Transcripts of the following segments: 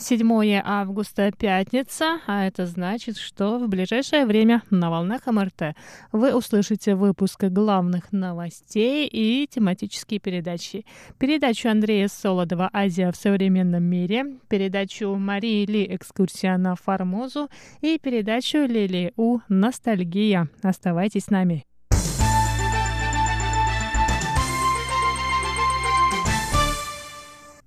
7 августа, пятница, а это значит, что в ближайшее время на волнах МРТ вы услышите выпуск главных новостей и тематические передачи. Передачу Андрея Солодова «Азия в современном мире», передачу Марии Ли «Экскурсия на Формозу» и передачу Лили У «Ностальгия». Оставайтесь с нами.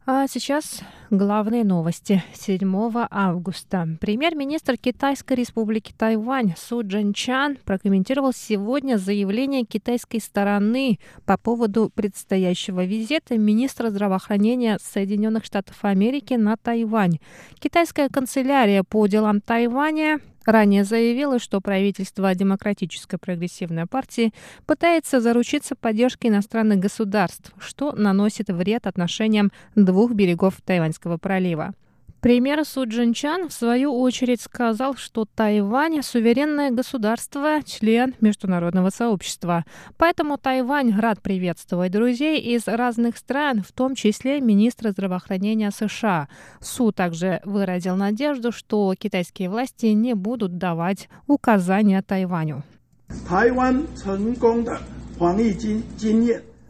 А сейчас главные новости 7 августа. Премьер-министр Китайской республики Тайвань Су Чан прокомментировал сегодня заявление китайской стороны по поводу предстоящего визита министра здравоохранения Соединенных Штатов Америки на Тайвань. Китайская канцелярия по делам Тайваня Ранее заявила, что правительство Демократической прогрессивной партии пытается заручиться поддержкой иностранных государств, что наносит вред отношениям двух берегов Тайваньского пролива. Премьер Су Джинчан в свою очередь сказал, что Тайвань – суверенное государство, член международного сообщества. Поэтому Тайвань рад приветствовать друзей из разных стран, в том числе министра здравоохранения США. Су также выразил надежду, что китайские власти не будут давать указания Тайваню. Тайвань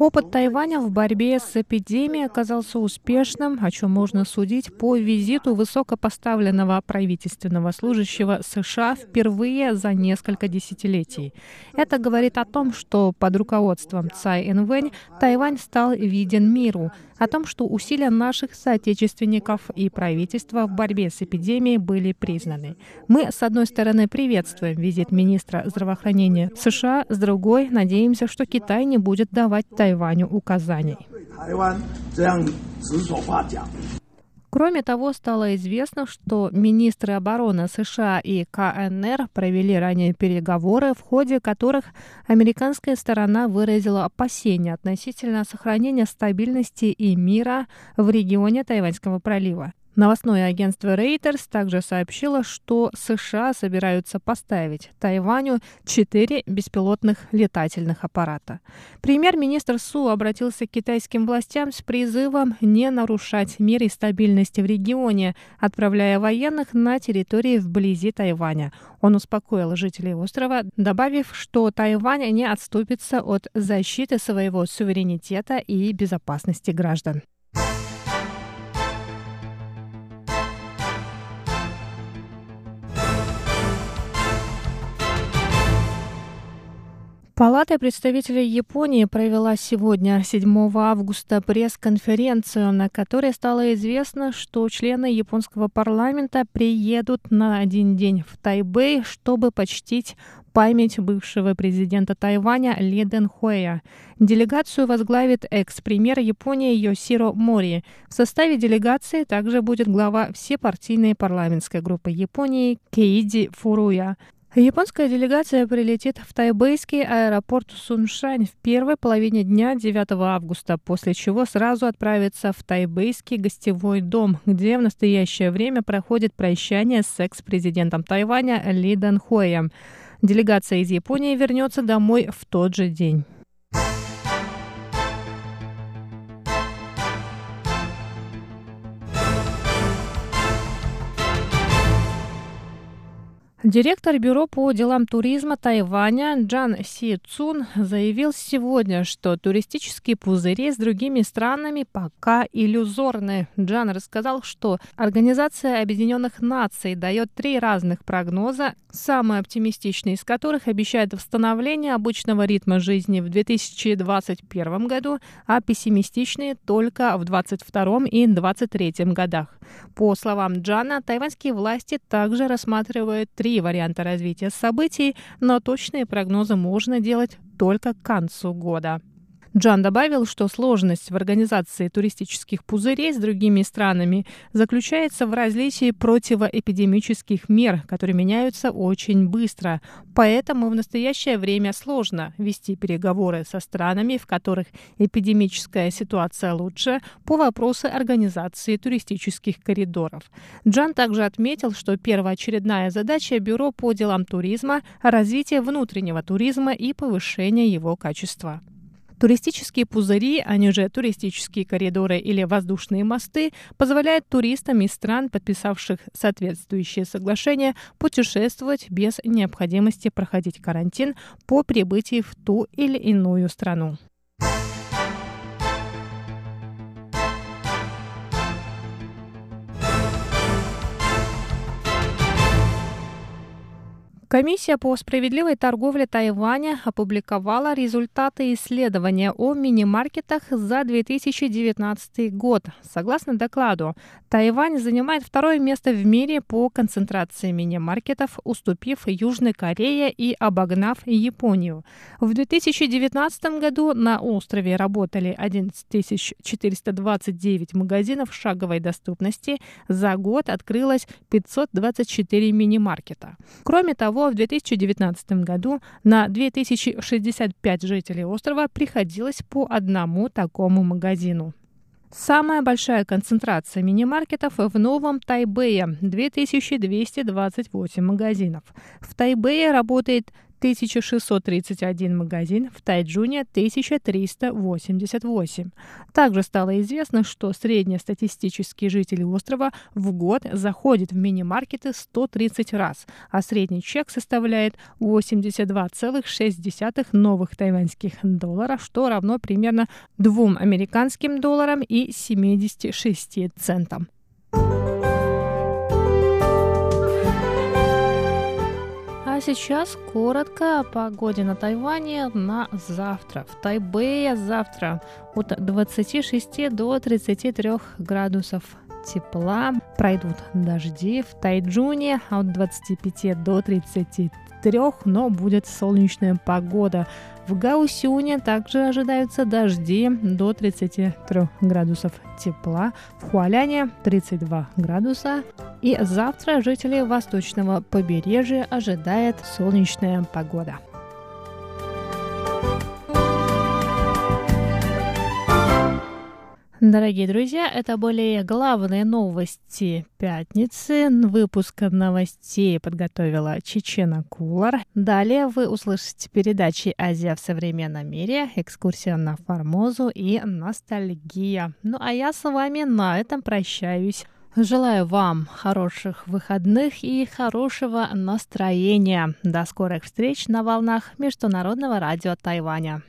Опыт Тайваня в борьбе с эпидемией оказался успешным, о чем можно судить по визиту высокопоставленного правительственного служащего США впервые за несколько десятилетий. Это говорит о том, что под руководством Цай Инвэнь Тайвань стал виден миру, о том, что усилия наших соотечественников и правительства в борьбе с эпидемией были признаны. Мы, с одной стороны, приветствуем визит министра здравоохранения США, с другой, надеемся, что Китай не будет давать Тайваню указаний. Кроме того, стало известно, что министры обороны США и КНР провели ранее переговоры, в ходе которых американская сторона выразила опасения относительно сохранения стабильности и мира в регионе Тайваньского пролива. Новостное агентство Reuters также сообщило, что США собираются поставить Тайваню четыре беспилотных летательных аппарата. Премьер-министр Су обратился к китайским властям с призывом не нарушать мир и стабильность в регионе, отправляя военных на территории вблизи Тайваня. Он успокоил жителей острова, добавив, что Тайвань не отступится от защиты своего суверенитета и безопасности граждан. Палата представителей Японии провела сегодня, 7 августа, пресс-конференцию, на которой стало известно, что члены японского парламента приедут на один день в Тайбэй, чтобы почтить память бывшего президента Тайваня Ли Дэн Хуэя. Делегацию возглавит экс-премьер Японии Йосиро Мори. В составе делегации также будет глава всепартийной парламентской группы Японии Кейди Фуруя. Японская делегация прилетит в тайбэйский аэропорт Суншань в первой половине дня 9 августа, после чего сразу отправится в тайбэйский гостевой дом, где в настоящее время проходит прощание с экс-президентом Тайваня Ли Дэн Хуэем. Делегация из Японии вернется домой в тот же день. Директор Бюро по делам туризма Тайваня Джан Си Цун заявил сегодня, что туристические пузыри с другими странами пока иллюзорны. Джан рассказал, что Организация Объединенных Наций дает три разных прогноза, самый оптимистичный из которых обещает восстановление обычного ритма жизни в 2021 году, а пессимистичные только в 2022 и 2023 годах. По словам Джана, тайваньские власти также рассматривают три варианта развития событий, но точные прогнозы можно делать только к концу года. Джан добавил, что сложность в организации туристических пузырей с другими странами заключается в различии противоэпидемических мер, которые меняются очень быстро. Поэтому в настоящее время сложно вести переговоры со странами, в которых эпидемическая ситуация лучше, по вопросу организации туристических коридоров. Джан также отметил, что первоочередная задача Бюро по делам туризма – развитие внутреннего туризма и повышение его качества. Туристические пузыри, они же туристические коридоры или воздушные мосты, позволяют туристам из стран, подписавших соответствующие соглашения, путешествовать без необходимости проходить карантин по прибытии в ту или иную страну. Комиссия по справедливой торговле Тайваня опубликовала результаты исследования о мини-маркетах за 2019 год. Согласно докладу, Тайвань занимает второе место в мире по концентрации мини-маркетов, уступив Южной Корее и обогнав Японию. В 2019 году на острове работали 11 429 магазинов шаговой доступности. За год открылось 524 мини-маркета. Кроме того, всего в 2019 году на 2065 жителей острова приходилось по одному такому магазину. Самая большая концентрация мини-маркетов в Новом Тайбэе – 2228 магазинов. В Тайбэе работает 1631 магазин, в Тайджуне 1388. Также стало известно, что среднестатистический житель острова в год заходит в мини-маркеты 130 раз, а средний чек составляет 82,6 новых тайваньских долларов, что равно примерно 2 американским долларам и 76 центам. Сейчас коротко о погоде на Тайване на завтра. В Тайбэе завтра от 26 до 33 градусов тепла. Пройдут дожди в Тайджуне от 25 до 33 но будет солнечная погода. В Гаусюне также ожидаются дожди до 33 градусов тепла, в Хуаляне 32 градуса. И завтра жители восточного побережья ожидает солнечная погода. Дорогие друзья, это были главные новости пятницы. Выпуск новостей подготовила Чечена Кулар. Далее вы услышите передачи «Азия в современном мире», «Экскурсия на Формозу» и «Ностальгия». Ну а я с вами на этом прощаюсь. Желаю вам хороших выходных и хорошего настроения. До скорых встреч на волнах Международного радио Тайваня.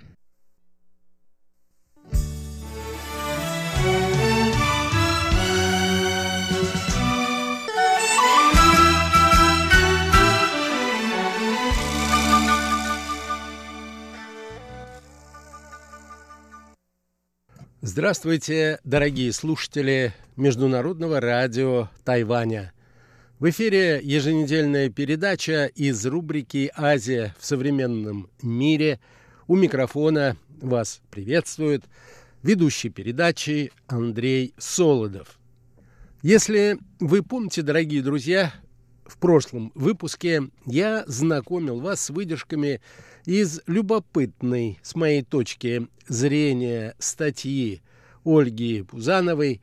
Здравствуйте, дорогие слушатели Международного радио Тайваня. В эфире еженедельная передача из рубрики «Азия в современном мире». У микрофона вас приветствует ведущий передачи Андрей Солодов. Если вы помните, дорогие друзья, в прошлом выпуске я знакомил вас с выдержками из любопытной, с моей точки зрения, статьи Ольги Пузановой,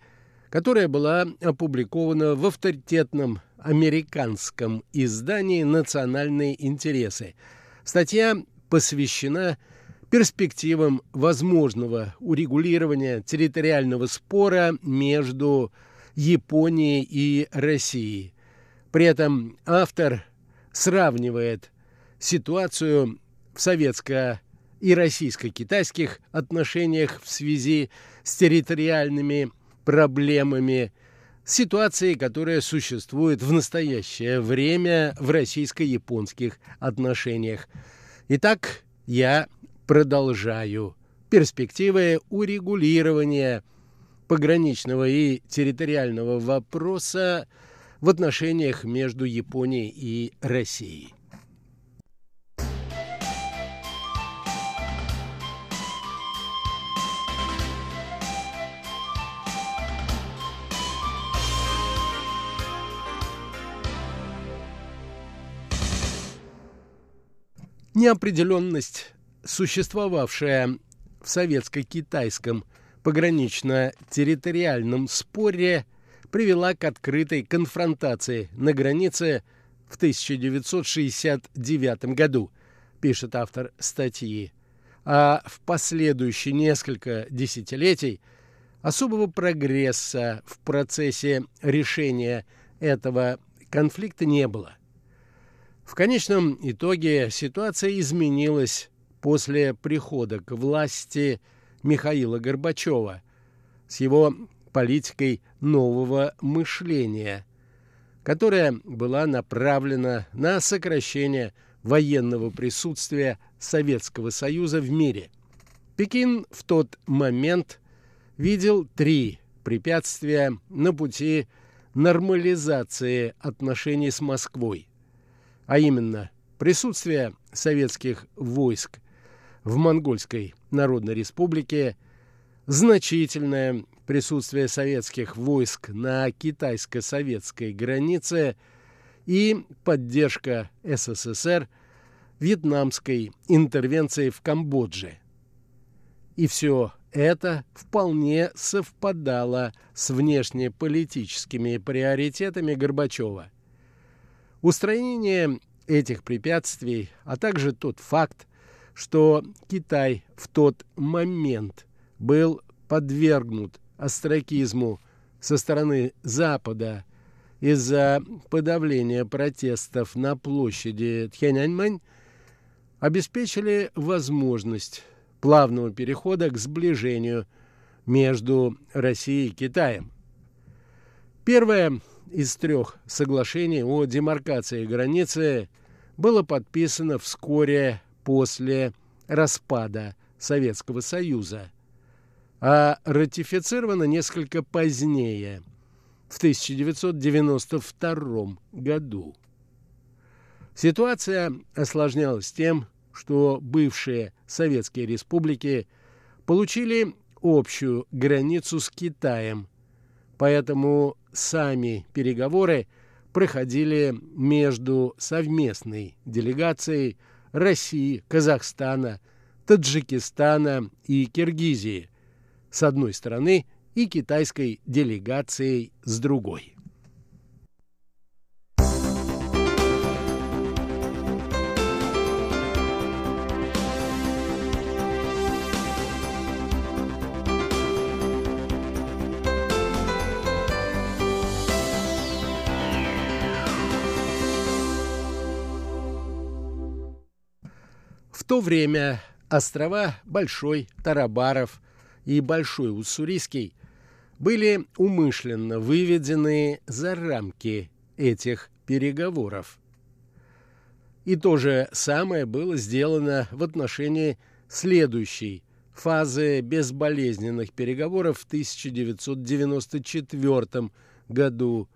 которая была опубликована в авторитетном американском издании «Национальные интересы». Статья посвящена перспективам возможного урегулирования территориального спора между Японией и Россией. При этом автор сравнивает ситуацию в советско- и российско-китайских отношениях в связи с территориальными проблемами, ситуацией, которая существует в настоящее время в российско-японских отношениях. Итак, я продолжаю. Перспективы урегулирования пограничного и территориального вопроса в отношениях между Японией и Россией. Неопределенность, существовавшая в советско-китайском погранично-территориальном споре, привела к открытой конфронтации на границе в 1969 году, пишет автор статьи. А в последующие несколько десятилетий особого прогресса в процессе решения этого конфликта не было. В конечном итоге ситуация изменилась после прихода к власти Михаила Горбачева с его политикой нового мышления, которая была направлена на сокращение военного присутствия Советского Союза в мире. Пекин в тот момент видел три препятствия на пути нормализации отношений с Москвой а именно присутствие советских войск в Монгольской Народной Республике, значительное присутствие советских войск на китайско-советской границе и поддержка СССР вьетнамской интервенции в Камбодже. И все это вполне совпадало с внешнеполитическими приоритетами Горбачева – Устранение этих препятствий, а также тот факт, что Китай в тот момент был подвергнут остракизму со стороны Запада из-за подавления протестов на площади Тхяньаньмэнь, обеспечили возможность плавного перехода к сближению между Россией и Китаем. Первое из трех соглашений о демаркации границы было подписано вскоре после распада Советского Союза, а ратифицировано несколько позднее, в 1992 году. Ситуация осложнялась тем, что бывшие советские республики получили общую границу с Китаем, поэтому сами переговоры проходили между совместной делегацией России, Казахстана, Таджикистана и Киргизии с одной стороны и китайской делегацией с другой. То время острова Большой, Тарабаров и Большой Уссурийский были умышленно выведены за рамки этих переговоров. И то же самое было сделано в отношении следующей фазы безболезненных переговоров в 1994 году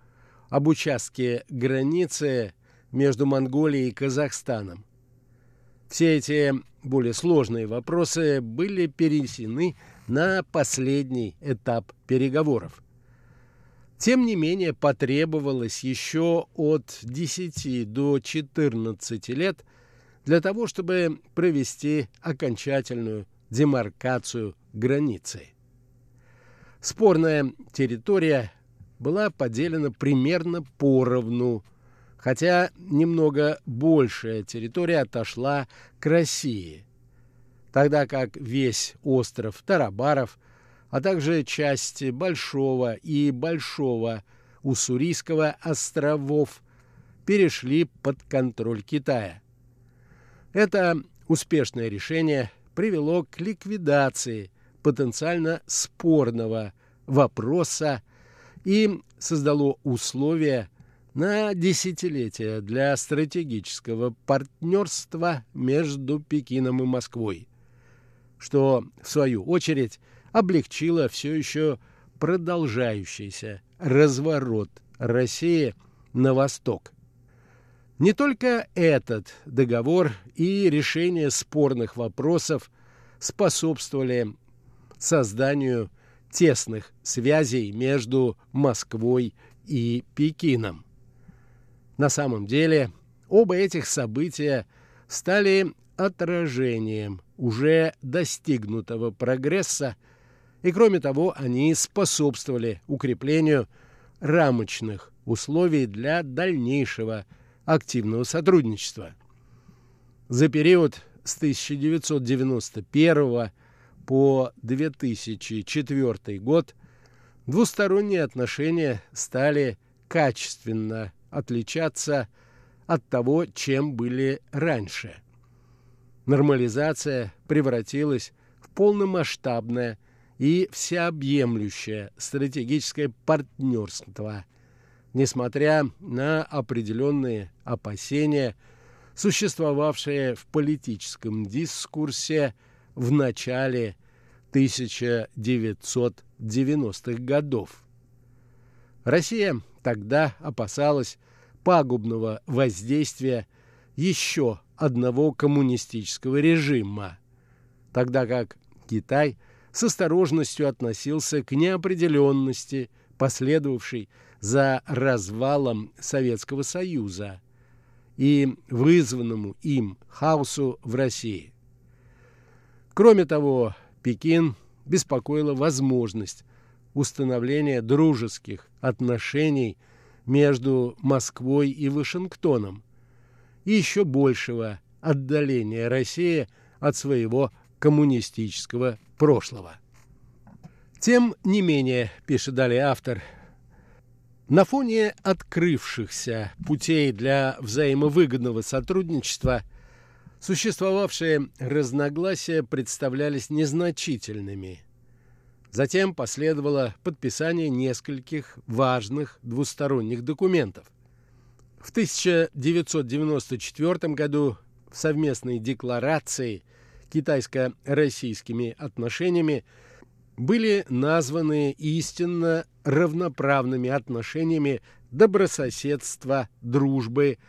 об участке границы между Монголией и Казахстаном. Все эти более сложные вопросы были перенесены на последний этап переговоров. Тем не менее, потребовалось еще от 10 до 14 лет для того, чтобы провести окончательную демаркацию границы. Спорная территория была поделена примерно поровну хотя немного большая территория отошла к России, тогда как весь остров Тарабаров, а также части Большого и Большого Уссурийского островов перешли под контроль Китая. Это успешное решение привело к ликвидации потенциально спорного вопроса и создало условия на десятилетия для стратегического партнерства между Пекином и Москвой, что, в свою очередь, облегчило все еще продолжающийся разворот России на восток. Не только этот договор и решение спорных вопросов способствовали созданию тесных связей между Москвой и Пекином. На самом деле, оба этих события стали отражением уже достигнутого прогресса, и кроме того, они способствовали укреплению рамочных условий для дальнейшего активного сотрудничества. За период с 1991 по 2004 год двусторонние отношения стали качественно отличаться от того, чем были раньше. Нормализация превратилась в полномасштабное и всеобъемлющее стратегическое партнерство, несмотря на определенные опасения, существовавшие в политическом дискурсе в начале 1990-х годов. Россия тогда опасалась пагубного воздействия еще одного коммунистического режима, тогда как Китай с осторожностью относился к неопределенности, последовавшей за развалом Советского Союза и вызванному им хаосу в России. Кроме того, Пекин беспокоила возможность установления дружеских отношений между Москвой и Вашингтоном и еще большего отдаления России от своего коммунистического прошлого. Тем не менее, пишет далее автор, на фоне открывшихся путей для взаимовыгодного сотрудничества существовавшие разногласия представлялись незначительными – Затем последовало подписание нескольких важных двусторонних документов. В 1994 году в совместной декларации китайско-российскими отношениями были названы истинно равноправными отношениями добрососедства, дружбы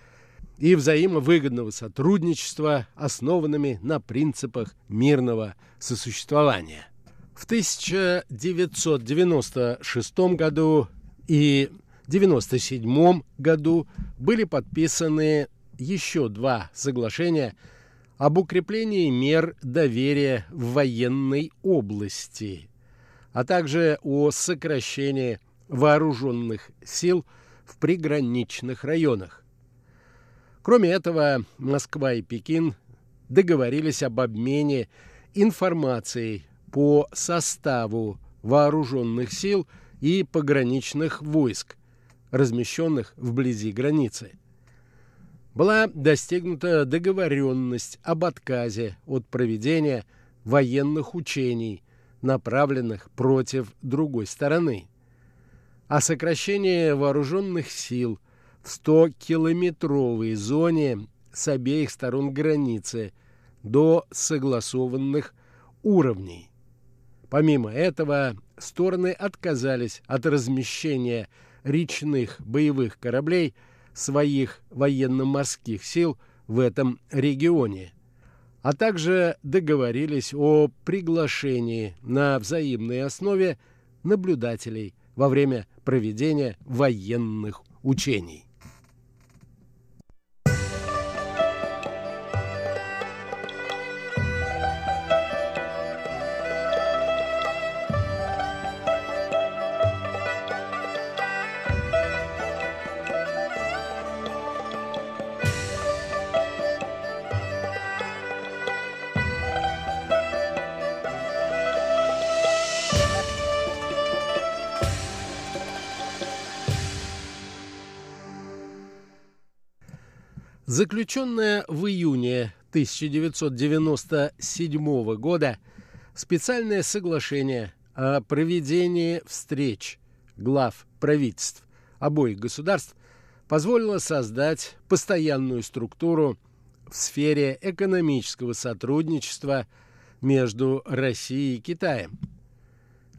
и взаимовыгодного сотрудничества, основанными на принципах мирного сосуществования. В 1996 году и 1997 году были подписаны еще два соглашения об укреплении мер доверия в военной области, а также о сокращении вооруженных сил в приграничных районах. Кроме этого, Москва и Пекин договорились об обмене информацией по составу вооруженных сил и пограничных войск, размещенных вблизи границы. Была достигнута договоренность об отказе от проведения военных учений, направленных против другой стороны, о сокращении вооруженных сил в 100-километровой зоне с обеих сторон границы до согласованных уровней. Помимо этого, стороны отказались от размещения речных боевых кораблей своих военно-морских сил в этом регионе, а также договорились о приглашении на взаимной основе наблюдателей во время проведения военных учений. Заключенная в июне 1997 года специальное соглашение о проведении встреч глав правительств обоих государств позволило создать постоянную структуру в сфере экономического сотрудничества между Россией и Китаем.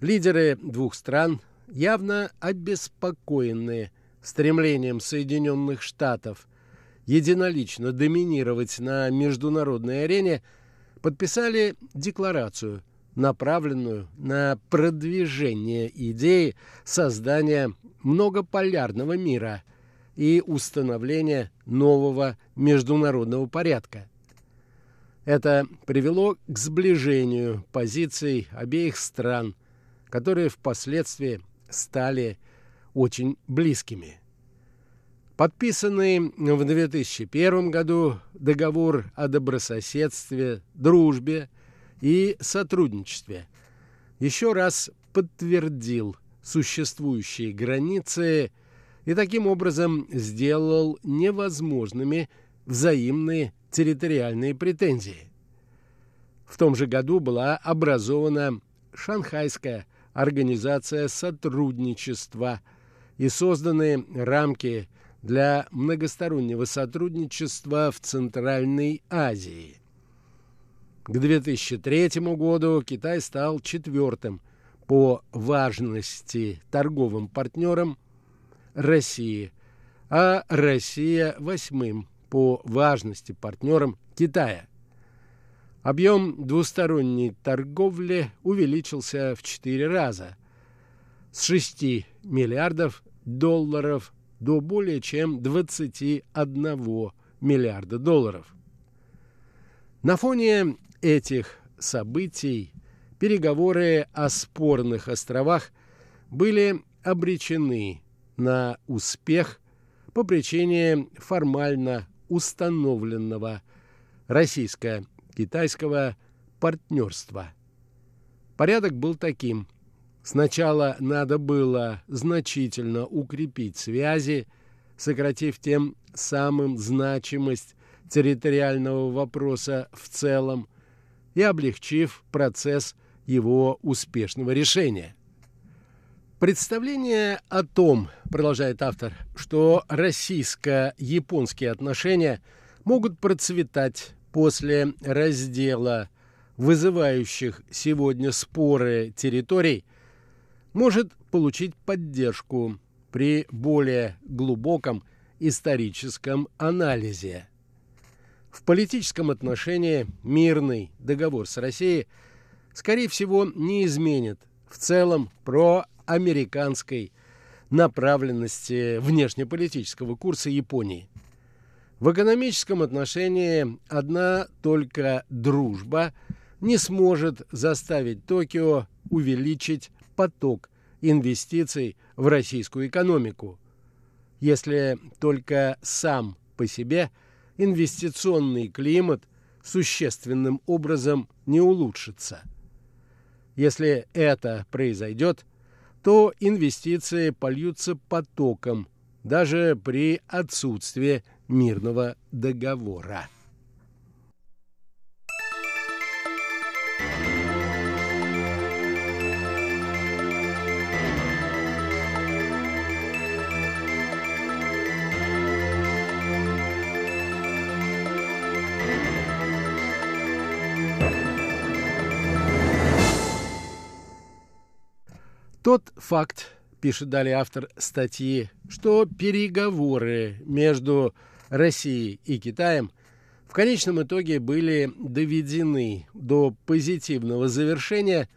Лидеры двух стран, явно обеспокоенные стремлением Соединенных Штатов – единолично доминировать на международной арене, подписали декларацию, направленную на продвижение идеи создания многополярного мира и установления нового международного порядка. Это привело к сближению позиций обеих стран, которые впоследствии стали очень близкими. Подписанный в 2001 году договор о добрососедстве, дружбе и сотрудничестве еще раз подтвердил существующие границы и таким образом сделал невозможными взаимные территориальные претензии. В том же году была образована Шанхайская организация сотрудничества и созданы рамки для многостороннего сотрудничества в Центральной Азии. К 2003 году Китай стал четвертым по важности торговым партнером России, а Россия восьмым по важности партнером Китая. Объем двусторонней торговли увеличился в четыре раза – с 6 миллиардов долларов до более чем 21 миллиарда долларов. На фоне этих событий переговоры о спорных островах были обречены на успех по причине формально установленного российско-китайского партнерства. Порядок был таким. Сначала надо было значительно укрепить связи, сократив тем самым значимость территориального вопроса в целом и облегчив процесс его успешного решения. Представление о том, продолжает автор, что российско-японские отношения могут процветать после раздела вызывающих сегодня споры территорий – может получить поддержку при более глубоком историческом анализе. В политическом отношении мирный договор с Россией, скорее всего, не изменит в целом проамериканской направленности внешнеполитического курса Японии. В экономическом отношении одна только дружба не сможет заставить Токио увеличить поток инвестиций в российскую экономику, если только сам по себе инвестиционный климат существенным образом не улучшится. Если это произойдет, то инвестиции польются потоком даже при отсутствии мирного договора. Тот факт, пишет далее автор статьи, что переговоры между Россией и Китаем в конечном итоге были доведены до позитивного завершения,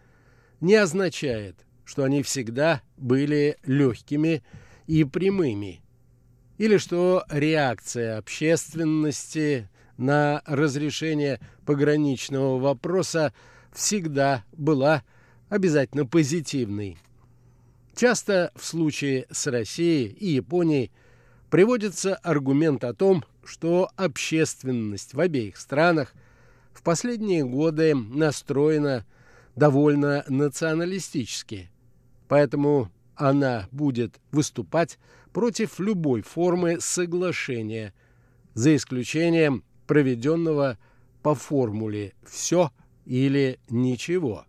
не означает, что они всегда были легкими и прямыми, или что реакция общественности на разрешение пограничного вопроса всегда была обязательно позитивной. Часто в случае с Россией и Японией приводится аргумент о том, что общественность в обеих странах в последние годы настроена довольно националистически, поэтому она будет выступать против любой формы соглашения, за исключением проведенного по формуле «все» или «ничего».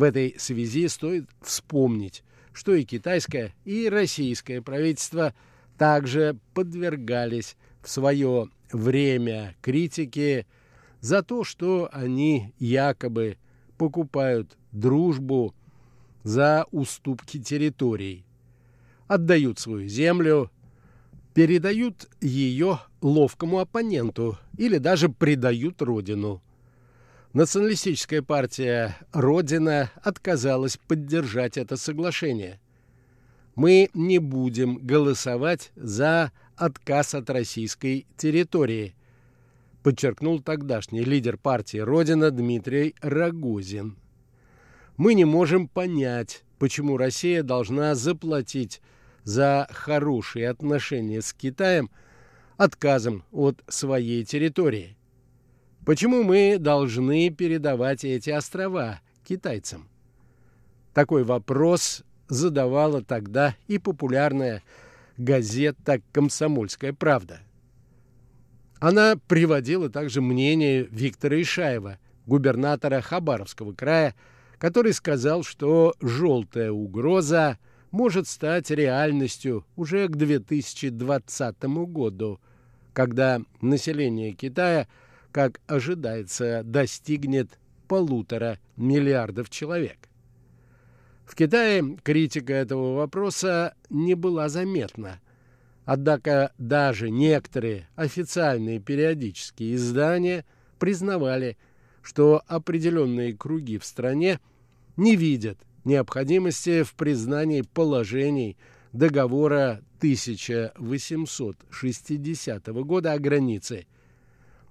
В этой связи стоит вспомнить, что и китайское, и российское правительство также подвергались в свое время критике за то, что они якобы покупают дружбу за уступки территорий, отдают свою землю, передают ее ловкому оппоненту или даже предают родину – Националистическая партия «Родина» отказалась поддержать это соглашение. Мы не будем голосовать за отказ от российской территории, подчеркнул тогдашний лидер партии «Родина» Дмитрий Рогозин. Мы не можем понять, почему Россия должна заплатить за хорошие отношения с Китаем отказом от своей территории. Почему мы должны передавать эти острова китайцам? Такой вопрос задавала тогда и популярная газета «Комсомольская правда». Она приводила также мнение Виктора Ишаева, губернатора Хабаровского края, который сказал, что желтая угроза может стать реальностью уже к 2020 году, когда население Китая, как ожидается, достигнет полутора миллиардов человек. В Китае критика этого вопроса не была заметна. Однако даже некоторые официальные периодические издания признавали, что определенные круги в стране не видят необходимости в признании положений договора 1860 года о границе.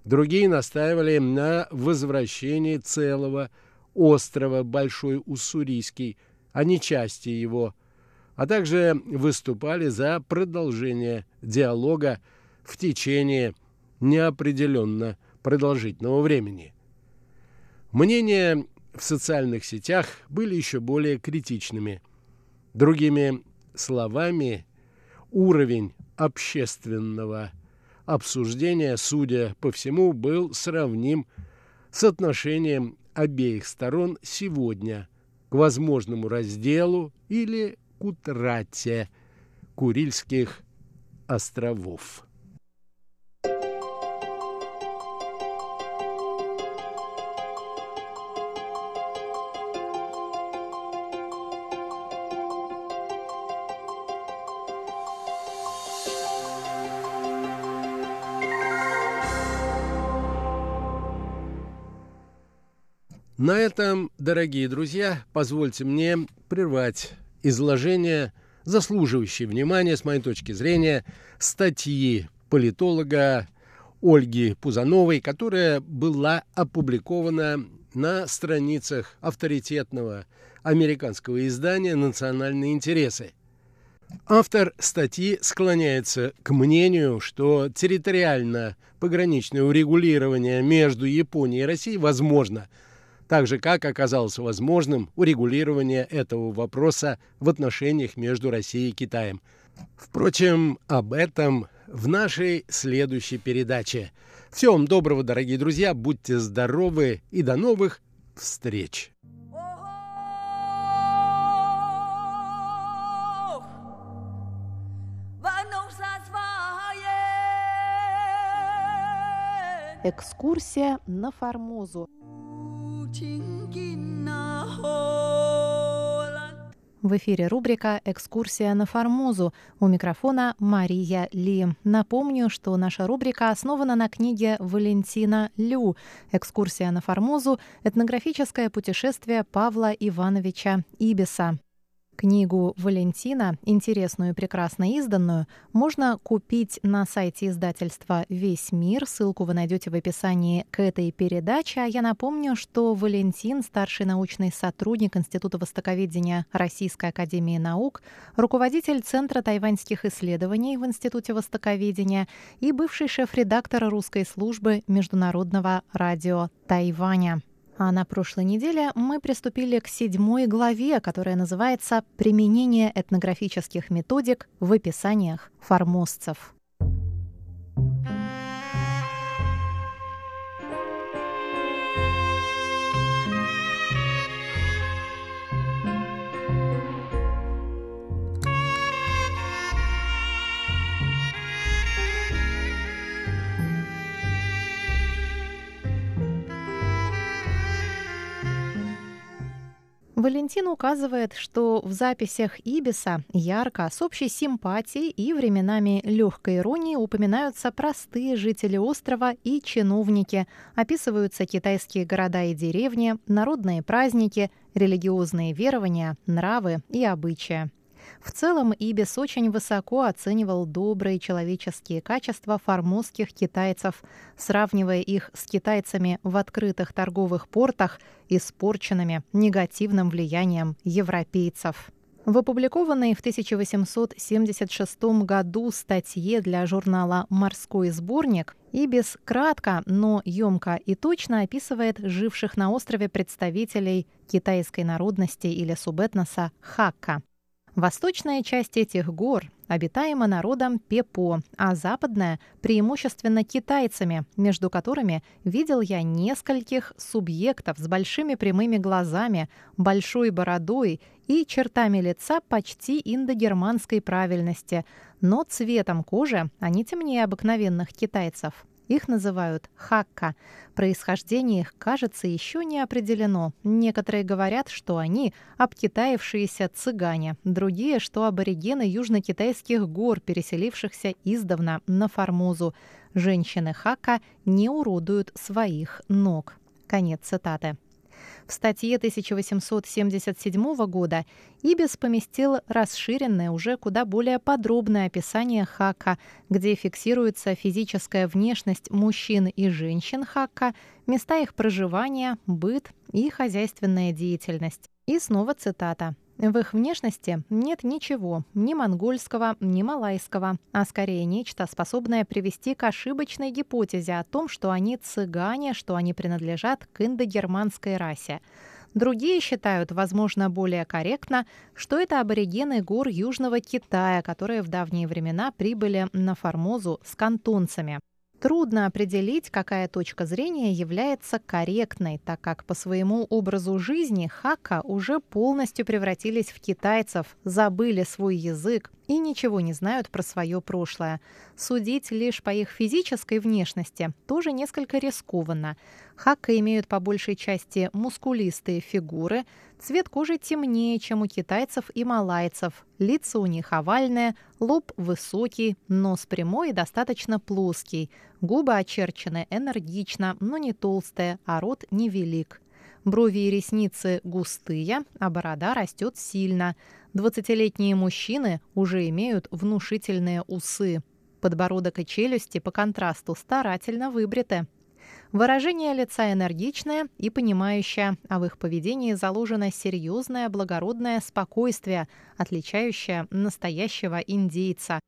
Другие настаивали на возвращении целого острова Большой Уссурийский – а не части его, а также выступали за продолжение диалога в течение неопределенно продолжительного времени. Мнения в социальных сетях были еще более критичными. Другими словами, уровень общественного обсуждения, судя по всему, был сравним с отношением обеих сторон сегодня – к возможному разделу или к утрате Курильских островов. На этом, дорогие друзья, позвольте мне прервать изложение, заслуживающее внимания, с моей точки зрения, статьи политолога Ольги Пузановой, которая была опубликована на страницах авторитетного американского издания «Национальные интересы». Автор статьи склоняется к мнению, что территориально-пограничное урегулирование между Японией и Россией возможно – так же, как оказалось возможным урегулирование этого вопроса в отношениях между Россией и Китаем. Впрочем, об этом в нашей следующей передаче. Всего вам доброго, дорогие друзья, будьте здоровы и до новых встреч! Экскурсия на Формозу. В эфире рубрика «Экскурсия на Формозу». У микрофона Мария Ли. Напомню, что наша рубрика основана на книге Валентина Лю «Экскурсия на Формозу. Этнографическое путешествие Павла Ивановича Ибиса». Книгу Валентина, интересную и прекрасно изданную, можно купить на сайте издательства «Весь мир». Ссылку вы найдете в описании к этой передаче. А я напомню, что Валентин – старший научный сотрудник Института востоковедения Российской академии наук, руководитель Центра тайваньских исследований в Институте востоковедения и бывший шеф-редактор русской службы Международного радио Тайваня. А на прошлой неделе мы приступили к седьмой главе, которая называется «Применение этнографических методик в описаниях формозцев». Валентин указывает, что в записях Ибиса ярко, с общей симпатией и временами легкой иронии упоминаются простые жители острова и чиновники, описываются китайские города и деревни, народные праздники, религиозные верования, нравы и обычаи. В целом, Ибис очень высоко оценивал добрые человеческие качества формозских китайцев, сравнивая их с китайцами в открытых торговых портах, испорченными негативным влиянием европейцев. В опубликованной в 1876 году статье для журнала «Морской сборник» Ибис кратко, но емко и точно описывает живших на острове представителей китайской народности или субэтноса Хакка. Восточная часть этих гор обитаема народом Пепо, а западная – преимущественно китайцами, между которыми видел я нескольких субъектов с большими прямыми глазами, большой бородой и чертами лица почти индогерманской правильности, но цветом кожи они темнее обыкновенных китайцев. Их называют хакка. Происхождение их, кажется, еще не определено. Некоторые говорят, что они обкитаившиеся цыгане, другие, что аборигены южно-китайских гор, переселившихся издавна на Формозу. Женщины хакка не уродуют своих ног. Конец цитаты. В статье 1877 года Ибис поместил расширенное, уже куда более подробное описание хака, где фиксируется физическая внешность мужчин и женщин хака, места их проживания, быт и хозяйственная деятельность. И снова цитата. В их внешности нет ничего, ни монгольского, ни малайского, а скорее нечто, способное привести к ошибочной гипотезе о том, что они цыгане, что они принадлежат к индогерманской расе. Другие считают, возможно, более корректно, что это аборигены гор Южного Китая, которые в давние времена прибыли на Формозу с кантонцами. Трудно определить, какая точка зрения является корректной, так как по своему образу жизни хака уже полностью превратились в китайцев, забыли свой язык и ничего не знают про свое прошлое. Судить лишь по их физической внешности тоже несколько рискованно. Хака имеют по большей части мускулистые фигуры, цвет кожи темнее, чем у китайцев и малайцев, лица у них овальные, лоб высокий, нос прямой и достаточно плоский, губы очерчены энергично, но не толстые, а рот невелик. Брови и ресницы густые, а борода растет сильно. Двадцатилетние мужчины уже имеют внушительные усы. Подбородок и челюсти по контрасту старательно выбриты. Выражение лица энергичное и понимающее, а в их поведении заложено серьезное благородное спокойствие, отличающее настоящего индейца.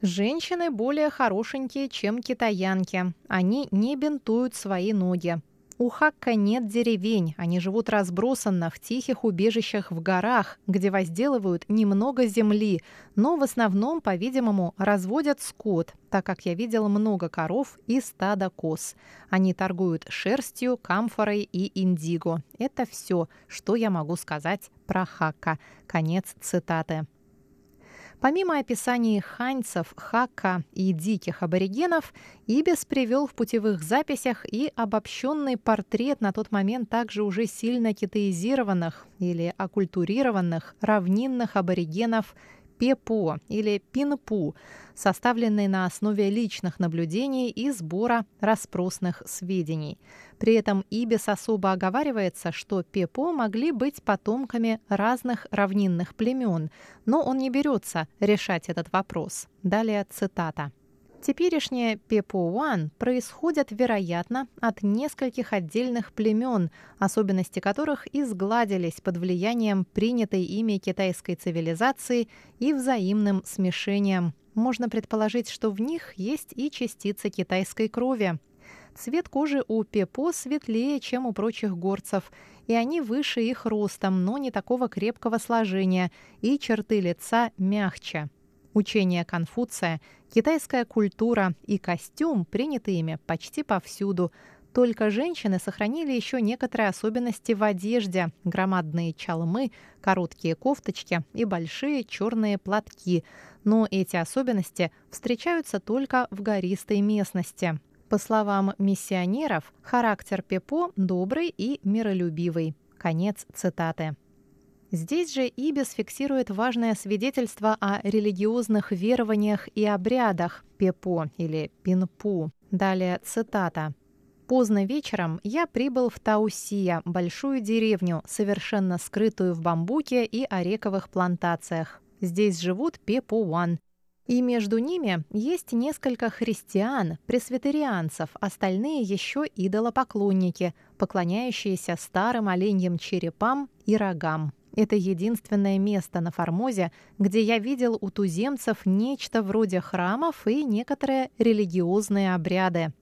Женщины более хорошенькие, чем китаянки. Они не бинтуют свои ноги. У Хакка нет деревень, они живут разбросанно в тихих убежищах в горах, где возделывают немного земли, но в основном, по-видимому, разводят скот, так как я видел много коров и стада коз. Они торгуют шерстью, камфорой и индиго. Это все, что я могу сказать про Хакка. Конец цитаты. Помимо описаний ханьцев, хака и диких аборигенов, Ибис привел в путевых записях и обобщенный портрет на тот момент также уже сильно китаизированных или оккультурированных равнинных аборигенов ПЕПО или ПИНПУ, составленный на основе личных наблюдений и сбора распросных сведений. При этом Ибис особо оговаривается, что ПЕПО могли быть потомками разных равнинных племен, но он не берется решать этот вопрос. Далее цитата. Теперешние Пепуан происходят, вероятно, от нескольких отдельных племен, особенности которых изгладились под влиянием принятой ими китайской цивилизации и взаимным смешением. Можно предположить, что в них есть и частицы китайской крови. Цвет кожи у Пепо светлее, чем у прочих горцев, и они выше их ростом, но не такого крепкого сложения, и черты лица мягче. Учение Конфуция, китайская культура и костюм приняты ими почти повсюду. Только женщины сохранили еще некоторые особенности в одежде – громадные чалмы, короткие кофточки и большие черные платки. Но эти особенности встречаются только в гористой местности. По словам миссионеров, характер Пепо добрый и миролюбивый. Конец цитаты. Здесь же Ибис фиксирует важное свидетельство о религиозных верованиях и обрядах Пепо или Пинпу. Далее цитата. Поздно вечером я прибыл в Таусия, большую деревню, совершенно скрытую в бамбуке и орековых плантациях. Здесь живут Пепуан. И между ними есть несколько христиан, пресвитерианцев, остальные еще идолопоклонники, поклоняющиеся старым оленьим черепам и рогам. Это единственное место на Формозе, где я видел у туземцев нечто вроде храмов и некоторые религиозные обряды.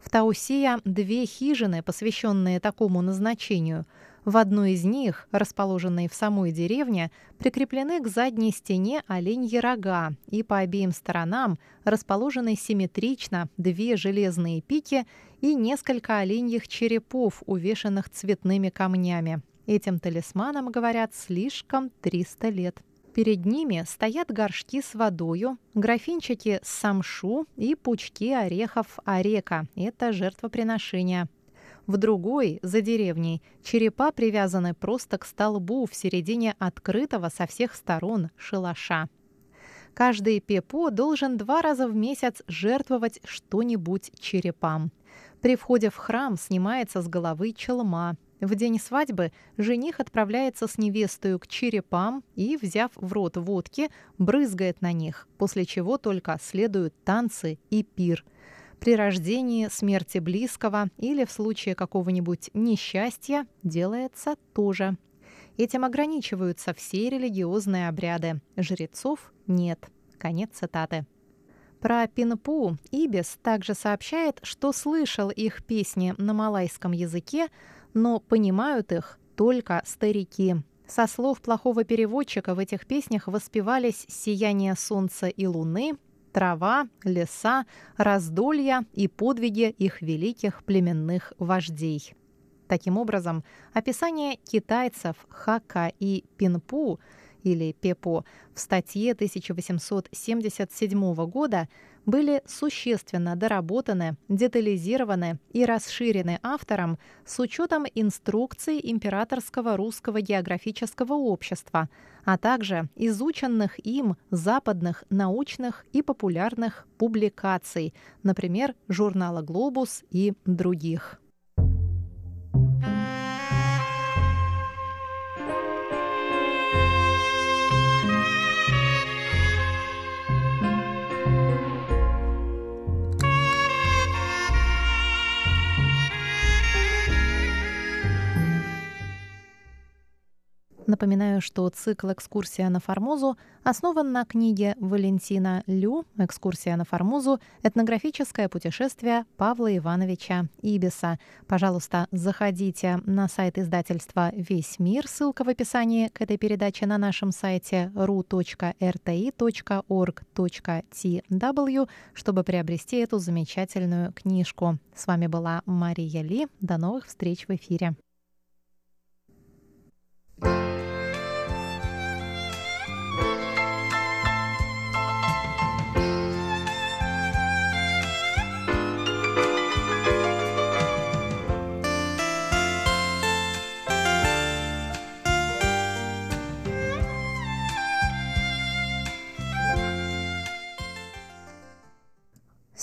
В Таусия две хижины, посвященные такому назначению. В одной из них, расположенной в самой деревне, прикреплены к задней стене оленьи рога, и по обеим сторонам расположены симметрично две железные пики и несколько оленьих черепов, увешанных цветными камнями. Этим талисманам, говорят, слишком 300 лет. Перед ними стоят горшки с водою, графинчики с самшу и пучки орехов орека. Это жертвоприношение. В другой, за деревней, черепа привязаны просто к столбу в середине открытого со всех сторон шалаша. Каждый пепо должен два раза в месяц жертвовать что-нибудь черепам. При входе в храм снимается с головы челма, в день свадьбы жених отправляется с невестой к черепам и, взяв в рот водки, брызгает на них, после чего только следуют танцы и пир. При рождении, смерти близкого или в случае какого-нибудь несчастья делается тоже. Этим ограничиваются все религиозные обряды. Жрецов нет. Конец цитаты. Про Пинпу Ибис также сообщает, что слышал их песни на малайском языке, но понимают их только старики. Со слов плохого переводчика в этих песнях воспевались сияние солнца и луны, трава, леса, раздолья и подвиги их великих племенных вождей. Таким образом, описание китайцев Хака и Пинпу или Пепо в статье 1877 года были существенно доработаны, детализированы и расширены автором с учетом инструкций Императорского русского географического общества, а также изученных им западных научных и популярных публикаций, например, журнала «Глобус» и других. Напоминаю, что цикл «Экскурсия на Формозу» основан на книге Валентина Лю «Экскурсия на Формозу. Этнографическое путешествие Павла Ивановича Ибиса». Пожалуйста, заходите на сайт издательства «Весь мир», ссылка в описании к этой передаче на нашем сайте ru.rti.org.tw, чтобы приобрести эту замечательную книжку. С вами была Мария Ли. До новых встреч в эфире.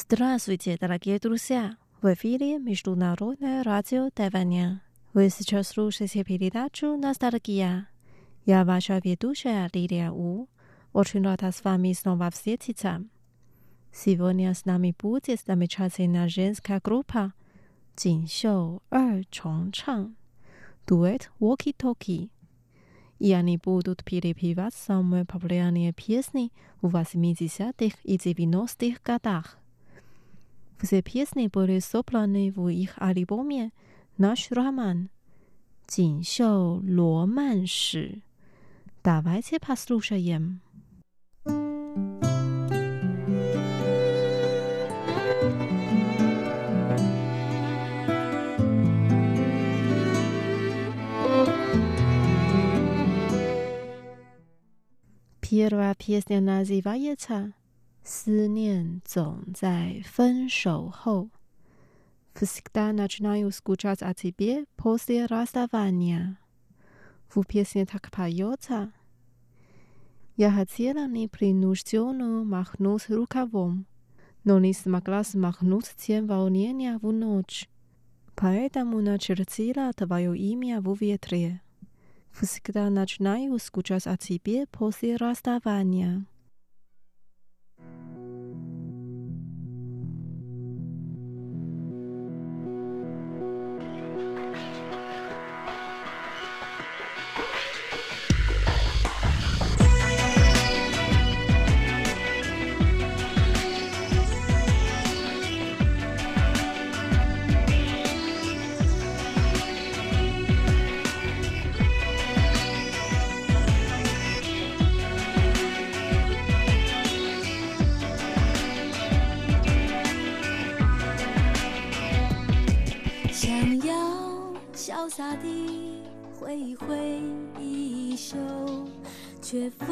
Здравствуйте, дорогие друзья! В эфире Международное радио Тайваня. Вы сейчас слушаете передачу «Ностальгия». Я ваша ведущая Лилия У. Очень рада с вами снова встретиться. Сегодня с нами будет замечательная женская группа «Жиншоу Эр Чончан» дуэт «Walkie-Talkie». И они будут перепевать самые популярные песни в 80-х и 90-х годах. Все песни были собраны в их альбоме «Наш роман» «Жиншоу Роман Ши». Давайте послушаем. Первая песня называется 思念总在分手后。Всегда начинаю скучать о тебе после расставания. В песне так поется. Я хотела непринужденно махнуть рукавом, но не смогла смахнуть тень волнения в ночь. Поэтому начертила твое имя в ветре. Всегда начинаю скучать о тебе после расставания. 却拂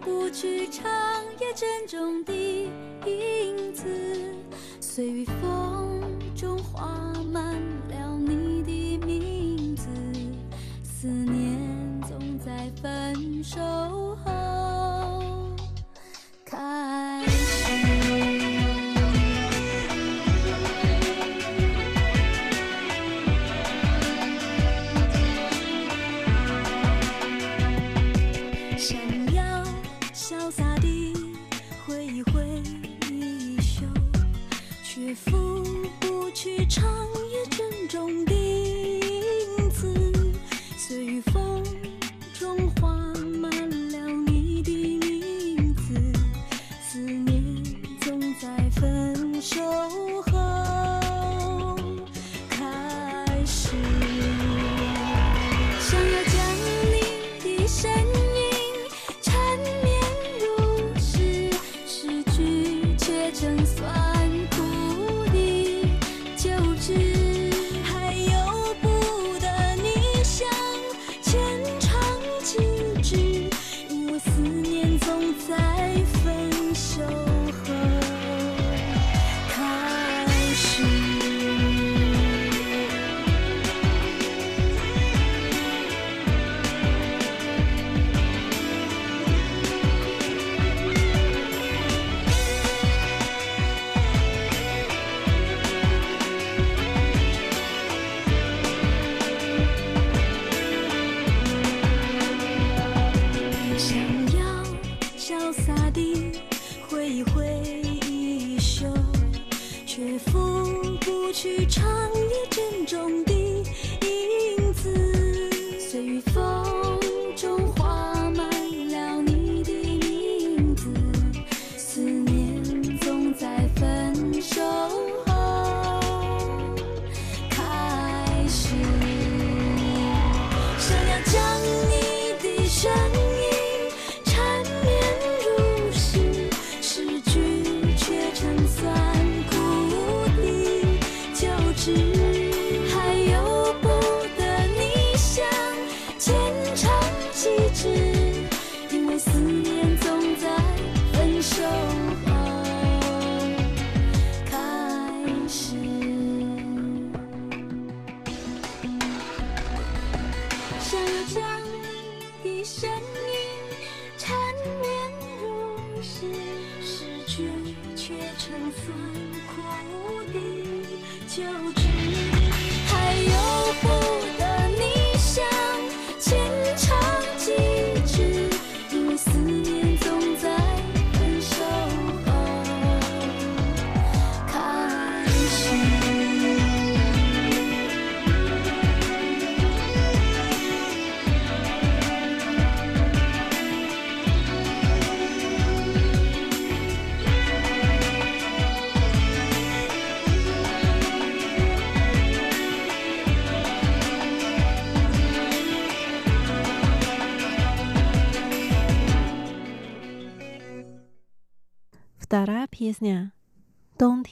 不去长夜珍重的影子，随雨风中画满了你的名字，思念总在分手后看去唱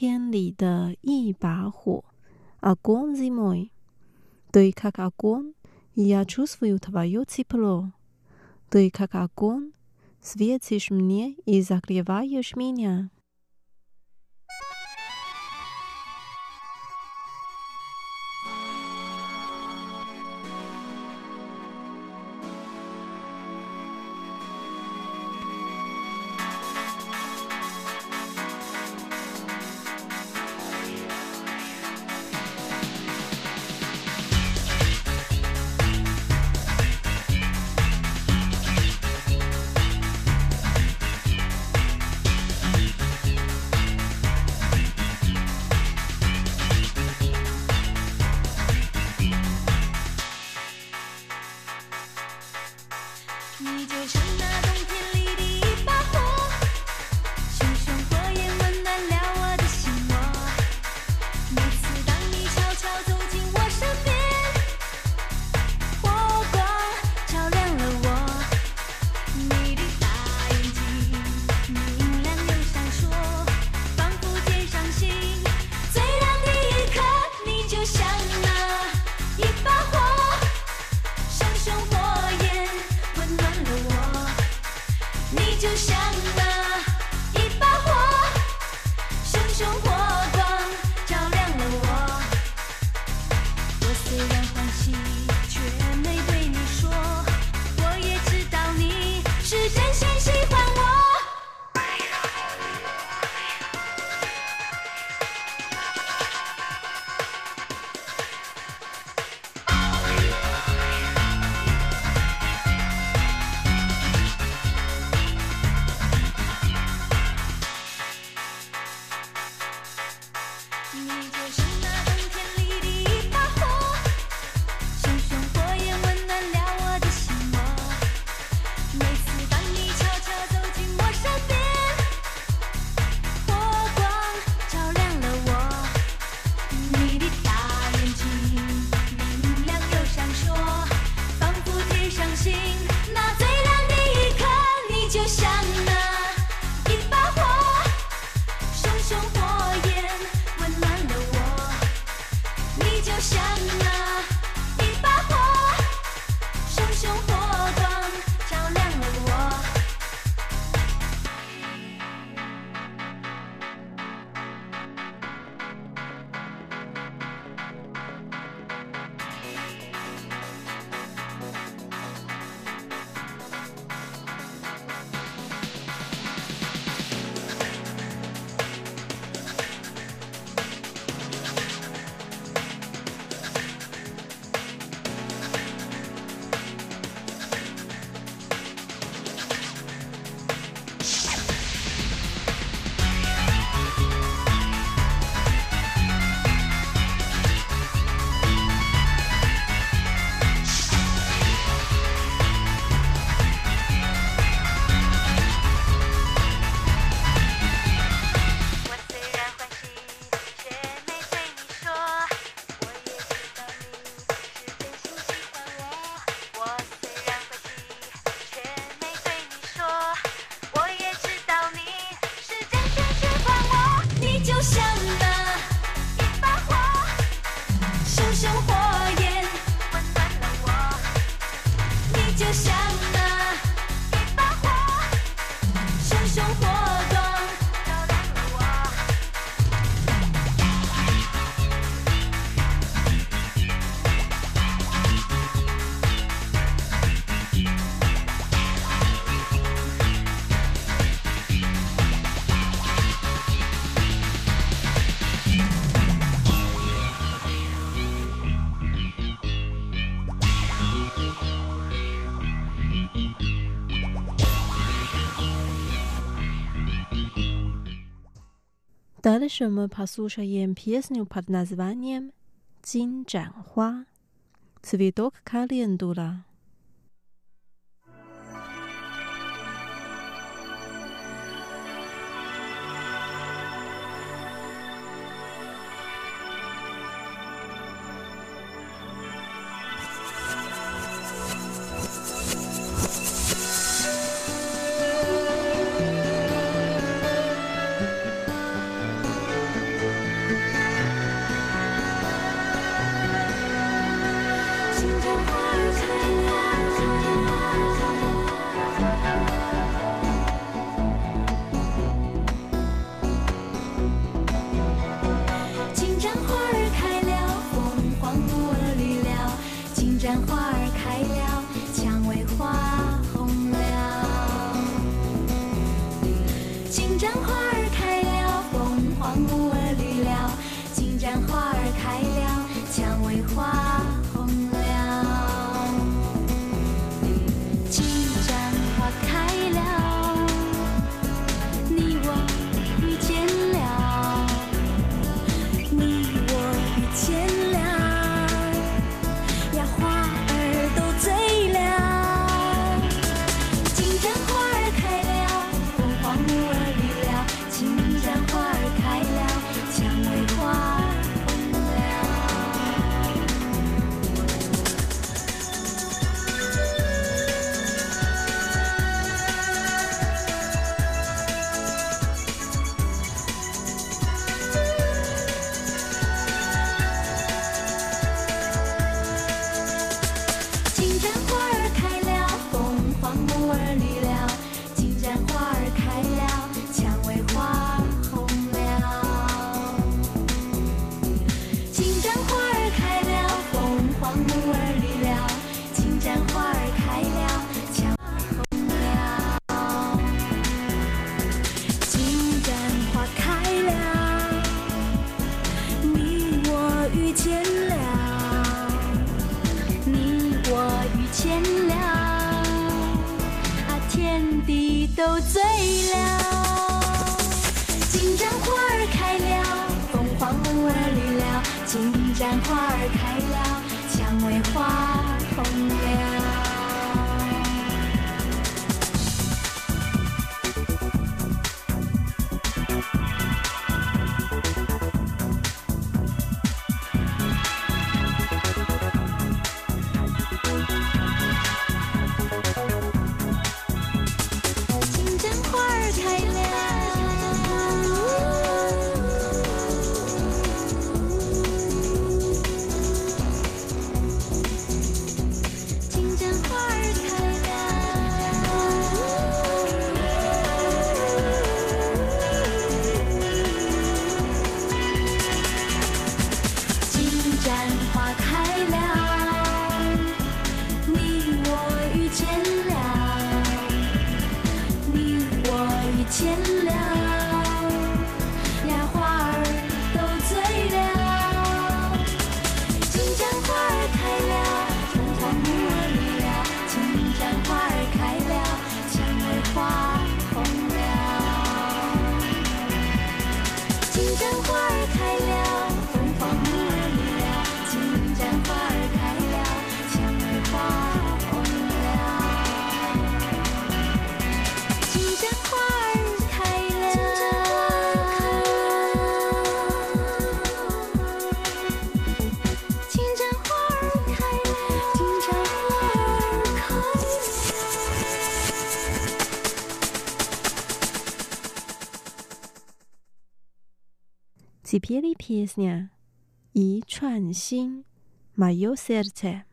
冬天里的一把火» Огонь зимой. Ты как огонь, я чувствую твое тепло. Ты как огонь, светишь мне и загреваешь меня. дальше мы послушаем песню под названием «金盏花». Цветок календула. Cipri piena, i cuanti usierte.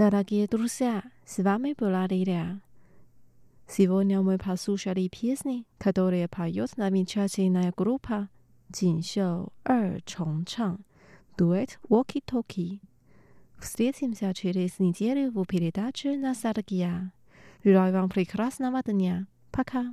Дорогие друзья, с вами была Лилия. Сегодня мы послушали песни, которые поет замечательная группа «Джиншоу Эр Чончан» дуэт «Walkie Talkie». Встретимся через неделю в передаче «Ностальгия». Желаю вам прекрасного дня. Пока.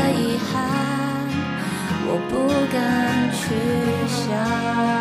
我不敢去想。